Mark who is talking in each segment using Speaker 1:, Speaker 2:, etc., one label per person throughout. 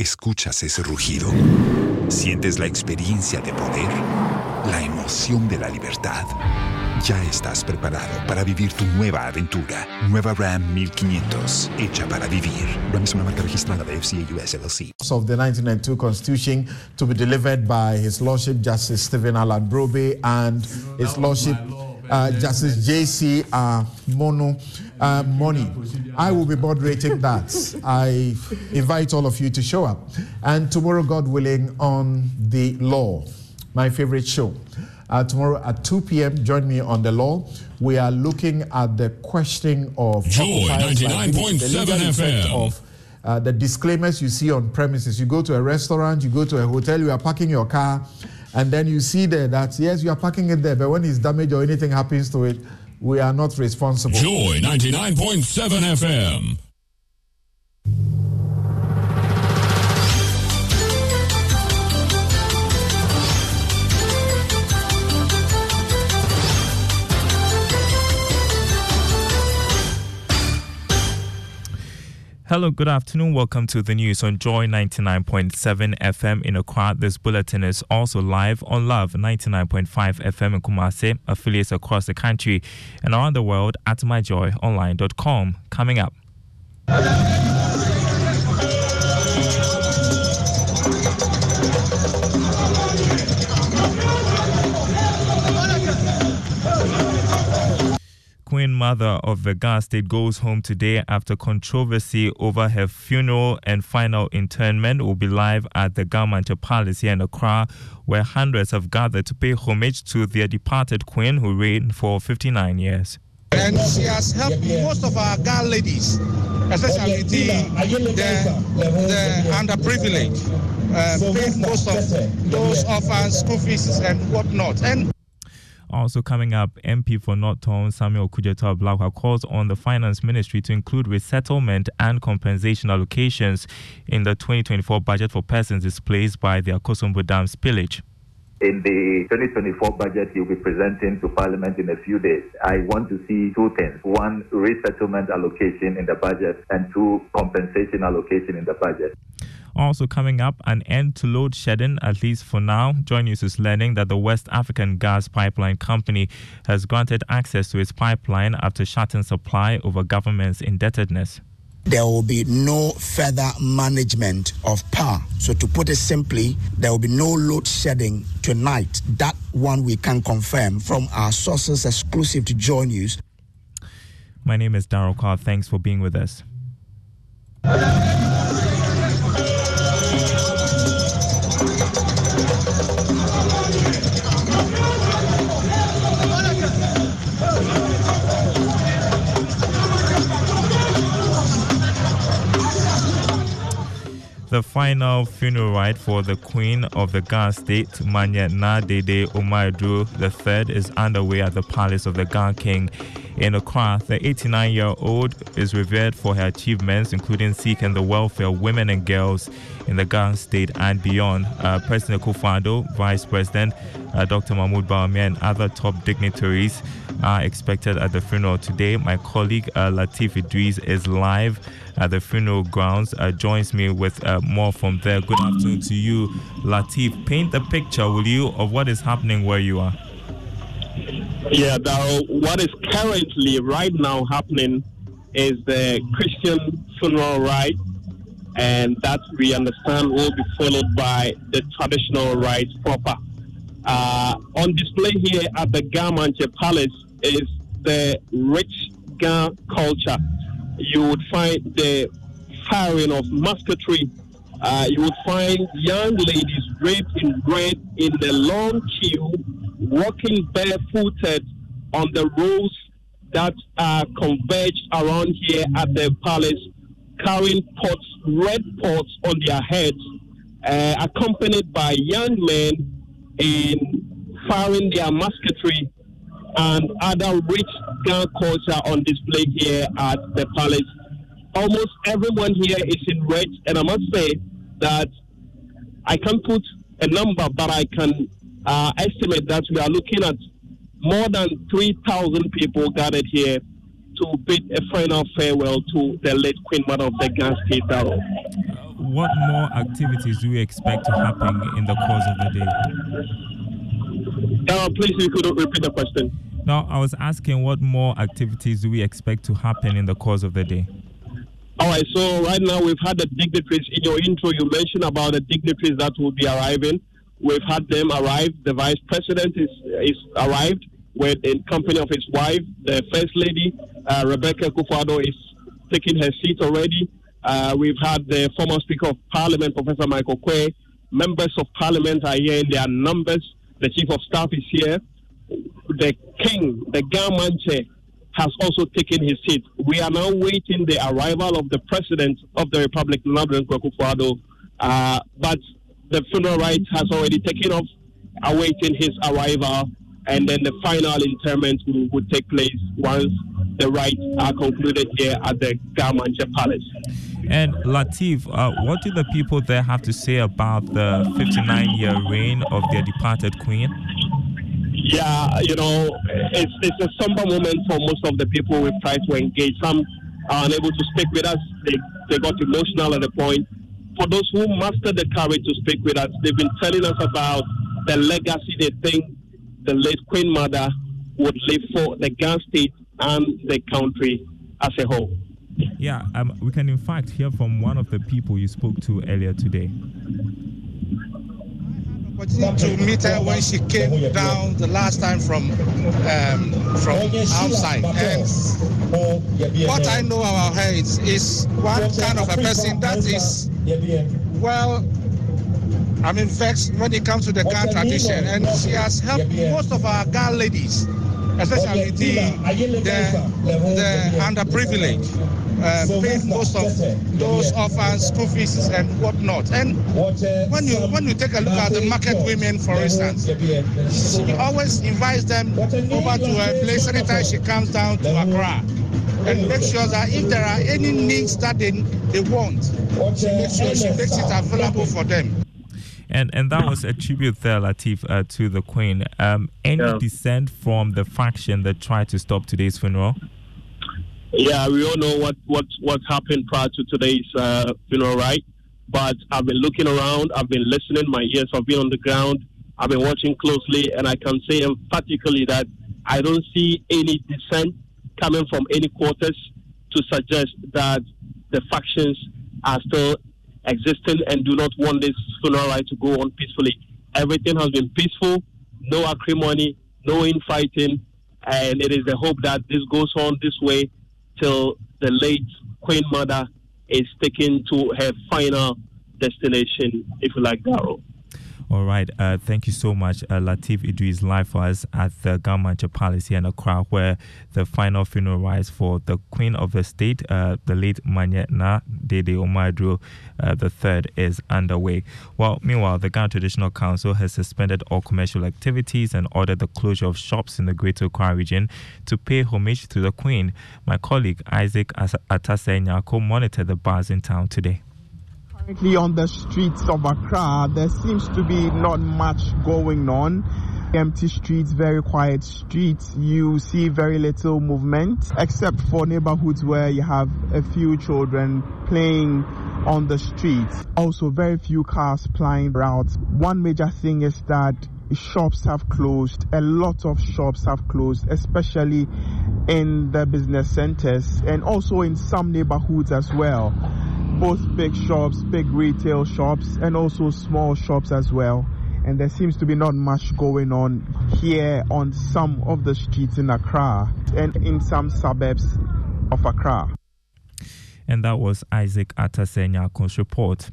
Speaker 1: ¿Escuchas ese rugido? ¿Sientes la experiencia de poder? ¿La emoción de la libertad? Ya estás preparado para vivir tu nueva aventura. Nueva Ram 1500, hecha para vivir. Ram es una marca registrada de FCA US LLC.
Speaker 2: Of the 1992 Constitution to be delivered by His Lordship Justice Stephen Alan Brobe and His Lordship uh, Justice J.C. Uh, Mono uh, Money. I will be moderating that. I invite all of you to show up. And tomorrow, God willing, on the law, my favorite show. Uh, tomorrow at 2 p.m., join me on the law. We are looking at the questioning of
Speaker 3: Joy 99.7 FM.
Speaker 2: Of, uh, the disclaimers you see on premises. You go to a restaurant, you go to a hotel, you are parking your car, and then you see there that yes, you are parking it there, but when it's damaged or anything happens to it, we are not responsible.
Speaker 3: Joy 99.7 FM.
Speaker 4: Hello, good afternoon. Welcome to the news on Joy 99.7 FM in Accra. This bulletin is also live on Love 99.5 FM in Kumasi, affiliates across the country and around the world at myjoyonline.com. Coming up. Queen Mother of the Ghana State goes home today after controversy over her funeral and final interment will be live at the Government Palace here in Accra, where hundreds have gathered to pay homage to their departed queen who reigned for 59 years.
Speaker 5: And she has helped most of our girl ladies, especially the, the, the underprivileged, uh, pay most of those orphans, school fees, and whatnot. And
Speaker 4: also coming up, MP for North Tongu Samuel Okudzeto Ablakwa calls on the Finance Ministry to include resettlement and compensation allocations in the 2024 budget for persons displaced by the Akosombo Dam spillage.
Speaker 6: In the 2024 budget you'll be presenting to Parliament in a few days, I want to see two things. One, resettlement allocation in the budget, and two, compensation allocation in the budget.
Speaker 4: Also coming up, an end to load shedding, at least for now. Joy News is learning that the West African Gas Pipeline Company has granted access to its pipeline after shutting supply over government's indebtedness.
Speaker 7: There will be no further management of power. So, to put it simply, there will be no load shedding tonight. That one we can confirm from our sources exclusive to Joy News.
Speaker 4: My name is Daryl Carr. Thanks for being with us. The final funeral rite for the Queen of the Ga State, Manye Naa Dedei Omaedru III, is underway at the Palace of the Ga King in Accra. The 89 year old is revered for her achievements, including seeking the welfare of women and girls in the Ga State and beyond. Uh, President Akufo-Addo, Vice President uh, Dr. Mahamudu Bawumia, and other top dignitaries are expected at the funeral today. My colleague uh, Latif Idris is live at the funeral grounds. Uh, joins me with uh, more from there. Good afternoon to you, Latif. Paint the picture, will you, of what is happening where you are?
Speaker 8: Yeah, what is currently right now happening is the Christian funeral rite, and that we understand will be followed by the traditional rites proper. Uh, on display here at the Ga Mantse Palace is the rich Ga culture you would find the firing of musketry. Uh, you would find young ladies draped in red in the long queue, walking barefooted on the roads that are converged around here at the palace, carrying pots, red pots on their heads, uh, accompanied by young men in firing their musketry and other rich Ga culture on display here at the palace. Almost everyone here is in red, and I must say that I can't put a number, but I can uh, estimate that we are looking at more than 3,000 people gathered here to bid a final farewell to the late Queen Mother of the Ga State.
Speaker 4: What more activities do we expect to happen in the course of the
Speaker 8: day? Uh, please, you could repeat the question.
Speaker 4: No, I was asking what more activities do we expect to happen in the course of the day?
Speaker 8: All right, so right now we've had the dignitaries. In your intro, you mentioned about the dignitaries that will be arriving. We've had them arrive. The vice president is is arrived with in company of his wife, the first lady, uh, Rebecca Akufo-Addo, is taking her seat already. Uh, we've had the former Speaker of Parliament, Professor Mike Oquaye. Members of Parliament are here in their numbers. The Chief of Staff is here the king, the Ga Mantse, has also taken his seat. We are now waiting the arrival of the president of the Republic, Nana Addo Akufo-Addo. Uh, but the funeral rites has already taken off, awaiting his arrival, and then the final interment will, will take place once the rites are concluded here at the Ga Mantse Palace.
Speaker 4: And Latif, uh, what do the people there have to say about the 59 year reign of their departed queen?
Speaker 8: yeah, you know, it's, it's a somber moment for most of the people we've tried to engage. Some are unable to speak with us. They, they got emotional at the point. For those who mustered the courage to speak with us, they've been telling us about the legacy they think the late Queen Mother would leave for the Ga State and the country as a whole.
Speaker 4: Yeah, um, we can in fact hear from one of the people you spoke to earlier today I had the opportunity
Speaker 5: to meet her when she came down the last time from um, from outside. And what I know about her is, is one kind of a person that is well. I'm mean, vexed when it comes to the Ga tradition, and she has helped most of our girl ladies, especially the the, the underprivileged uh, pay most of those orphans school fees and whatnot. And when you when you take a look at the market women, for instance, she always invites them over to her place anytime she comes down to Accra and make sure that if there are any needs that they, they want, she makes sure she makes it available for them.
Speaker 4: And and that was a tribute there, Latif, uh, to the Queen. Um, any yeah. dissent from the faction that tried to stop today's funeral?
Speaker 8: Yeah, we all know what what what happened prior to today's uh, funeral, right? But I've been looking around, I've been listening, my ears have been on the ground, I've been watching closely, and I can say emphatically that I don't see any dissent coming from any quarters to suggest that the factions are still existing and do not want this funeral right to go on peacefully. Everything has been peaceful, no acrimony, no infighting, and it is the hope that this goes on this way till the late Queen Mother is taken to her final destination, if you like, Garo.
Speaker 4: All right. Uh, thank you so much, uh, Latif Idris, live for us at the Ga Mantse Palace here in Accra, where the final funeral rites for the Queen of the State, uh, the late Manyetna Dede Omadro uh, the third, is underway. Well, meanwhile, the Ghana Traditional Council has suspended all commercial activities and ordered the closure of shops in the Greater Accra region to pay homage to the Queen. My colleague Isaac Atase Nyako monitored the bars in town today.
Speaker 9: Currently on the streets of Accra, there seems to be not much going on. Empty streets, very quiet streets. You see very little movement, except for neighborhoods where you have a few children playing on the streets. Also, very few cars plying routes. One major thing is that shops have closed. A lot of shops have closed, especially in the business centers and also in some neighborhoods as well both big shops, big retail shops, and also small shops as well. And there seems to be not much going on here on some of the streets in Accra and in some suburbs of Accra.
Speaker 4: And that was Isaac Atasenyako's report.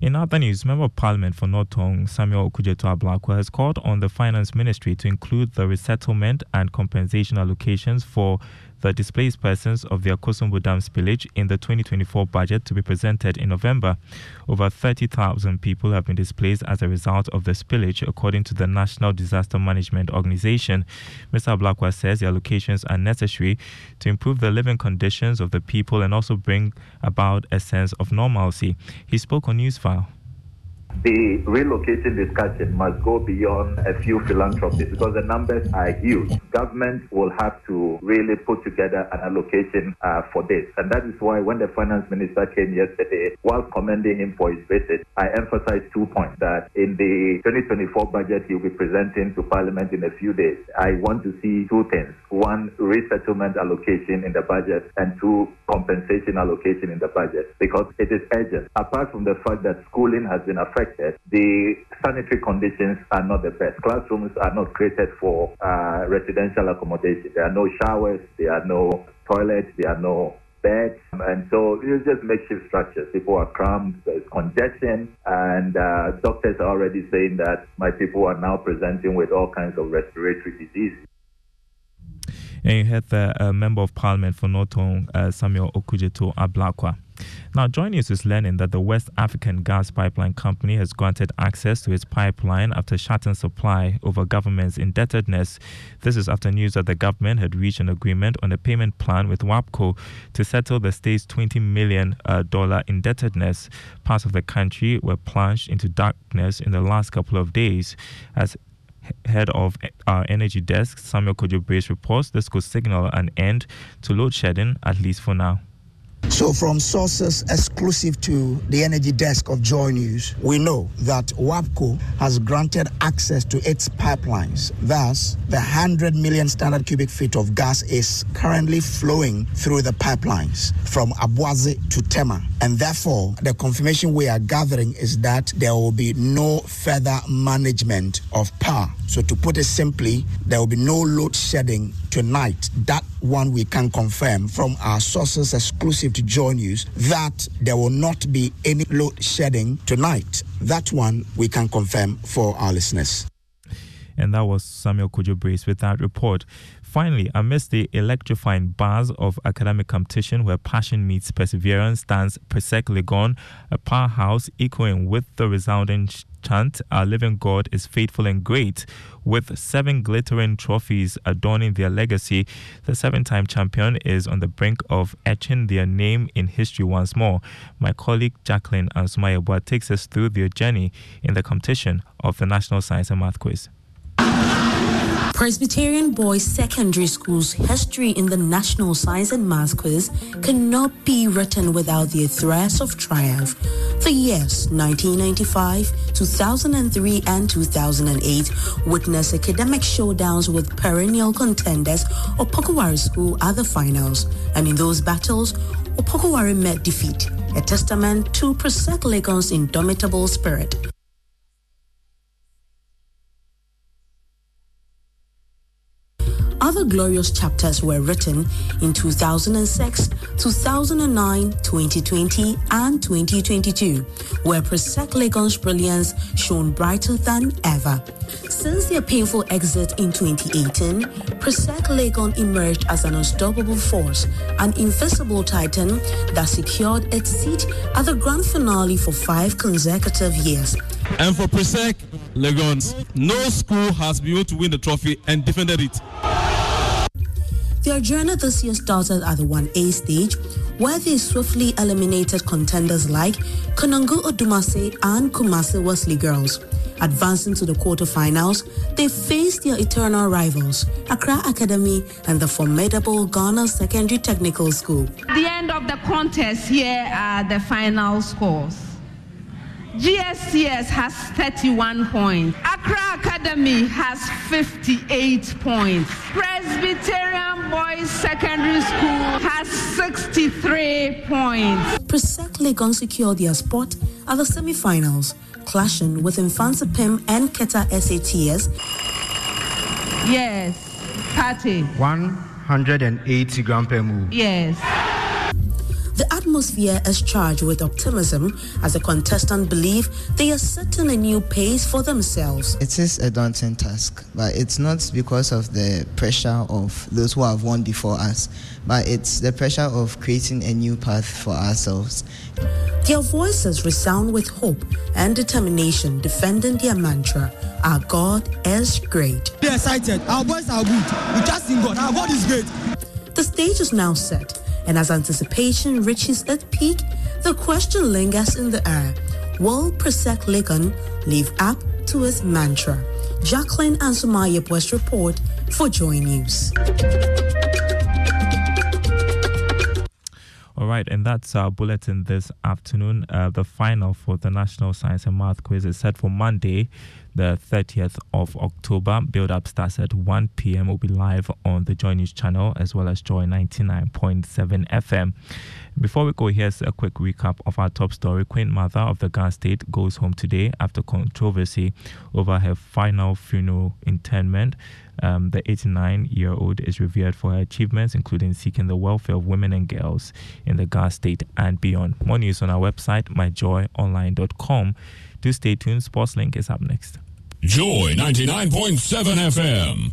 Speaker 4: In other news, Member of Parliament for North Samuel Okudzeto Ablakwa, has called on the Finance Ministry to include the resettlement and compensation allocations for the displaced persons of the Akosombo Dam spillage in the 2024 budget to be presented in November. Over 30,000 people have been displaced as a result of the spillage, according to the National Disaster Management Organization. Mr. Ablakwa says the allocations are necessary to improve the living conditions of the people and also bring about a sense of normalcy. He spoke on Newsfile
Speaker 6: the relocation discussion must go beyond a few philanthropies because the numbers are huge. Government will have to really put together an allocation uh, for this. And that is why when the finance minister came yesterday, while commending him for his visit, I emphasized two points that in the 2024 budget he'll be presenting to Parliament in a few days, I want to see two things. One, resettlement allocation in the budget, and two, compensation allocation in the budget because it is urgent. Apart from the fact that schooling has been affected the sanitary conditions are not the best. Classrooms are not created for uh, residential accommodation. There are no showers, there are no toilets, there are no beds, and so it's just makeshift structures. People are cramped, there's congestion, and uh, doctors are already saying that my people are now presenting with all kinds of respiratory diseases.
Speaker 4: And you had the uh, Member of Parliament for North Tongu, uh, Samuel Okudzeto Ablakwa. Now, joining us is learning that the West African Gas Pipeline Company has granted access to its pipeline after shutting supply over government's indebtedness. This is after news that the government had reached an agreement on a payment plan with WAPCO to settle the state's $20 million uh, indebtedness. Parts of the country were plunged into darkness in the last couple of days as head of our energy desk, Samuel Kojo reports this could signal an end to load shedding, at least for now.
Speaker 7: So, from sources exclusive to the energy desk of Joy News, we know that WAPCO has granted access to its pipelines. Thus, the 100 million standard cubic feet of gas is currently flowing through the pipelines from Aboadze to Tema. And therefore, the confirmation we are gathering is that there will be no further management of power. So, to put it simply, there will be no load shedding tonight. That one we can confirm from our sources exclusive to Joy News that there will not be any load shedding tonight. That one we can confirm for our listeners.
Speaker 4: And that was Samuel Kojo Brace with that report. Finally, amidst the electrifying buzz of academic competition where passion meets perseverance stands Presec Legon, a powerhouse echoing with the resounding chant, Our living God is faithful and great. With seven glittering trophies adorning their legacy, the seven time champion is on the brink of etching their name in history once more. My colleague Jacqueline Ansumaya takes us through their journey in the competition of the National Science and Math Quiz.
Speaker 10: Presbyterian Boys Secondary School's history in the National Science and Math Quiz cannot be written without the threads of triumph. The years 1995, 2003, and 2008 witnessed academic showdowns with perennial contenders Opoku-Ware School at the finals. And in those battles, Opoku-Ware met defeat, a testament to Presec Legon's indomitable spirit. Other glorious chapters were written in 2006, 2009, 2020, and 2022, where Presec Legon's brilliance shone brighter than ever. Since their painful exit in 2018, Presec Legon emerged as an unstoppable force, an invisible titan that secured its seat at the grand finale for five consecutive years.
Speaker 11: And for Presec Legons, no school has been able to win the trophy and defended it.
Speaker 10: Their journey this year started at the 1A stage, where they swiftly eliminated contenders like Konongo Odumase and Kumasi Wesley Girls. Advancing to the quarterfinals, they faced their eternal rivals, Accra Academy and the formidable Ghana Secondary Technical School.
Speaker 12: At the end of the contest, here are the final scores. GSTS has 31 points. Accra Academy has 58 points. Presbyterian Boys Secondary School has 63 points.
Speaker 10: Presec Legon secured their spot at the semi-finals, clashing with Mfantsipim and Keta SATS.
Speaker 12: Yes, Party.
Speaker 13: 180 gram per move.
Speaker 12: Yes.
Speaker 10: The atmosphere is charged with optimism as the contestants believe they are setting a new pace for themselves.
Speaker 14: It is a daunting task, but it's not because of the pressure of those who have won before us, but it's the pressure of creating a new path for ourselves.
Speaker 10: Their voices resound with hope and determination, defending their mantra Our God is great.
Speaker 15: Be excited. Our boys are good. We trust in God. Our God is great.
Speaker 10: The stage is now set, and as anticipation reaches its peak, the question lingers in the air Will Presec Legon live up to its mantra? Jacqueline Ansumaya West report for Joy News.
Speaker 4: All right, and that's our bulletin this afternoon. Uh, the final for the National Science and Math Quiz is set for Monday, the 30th of October. Build up starts at 1 p.m. Will be live on the Joy News channel as well as Joy 99.7 FM. Before we go, here's a quick recap of our top story. Queen Mother of the Ghana State goes home today after controversy over her final funeral interment. Um, the 89 year old is revered for her achievements, including seeking the welfare of women and girls in the Ghana State and beyond. More news on our website, myjoyonline.com. Do stay tuned. Sports Link is up next.
Speaker 3: Joy 99.7 FM.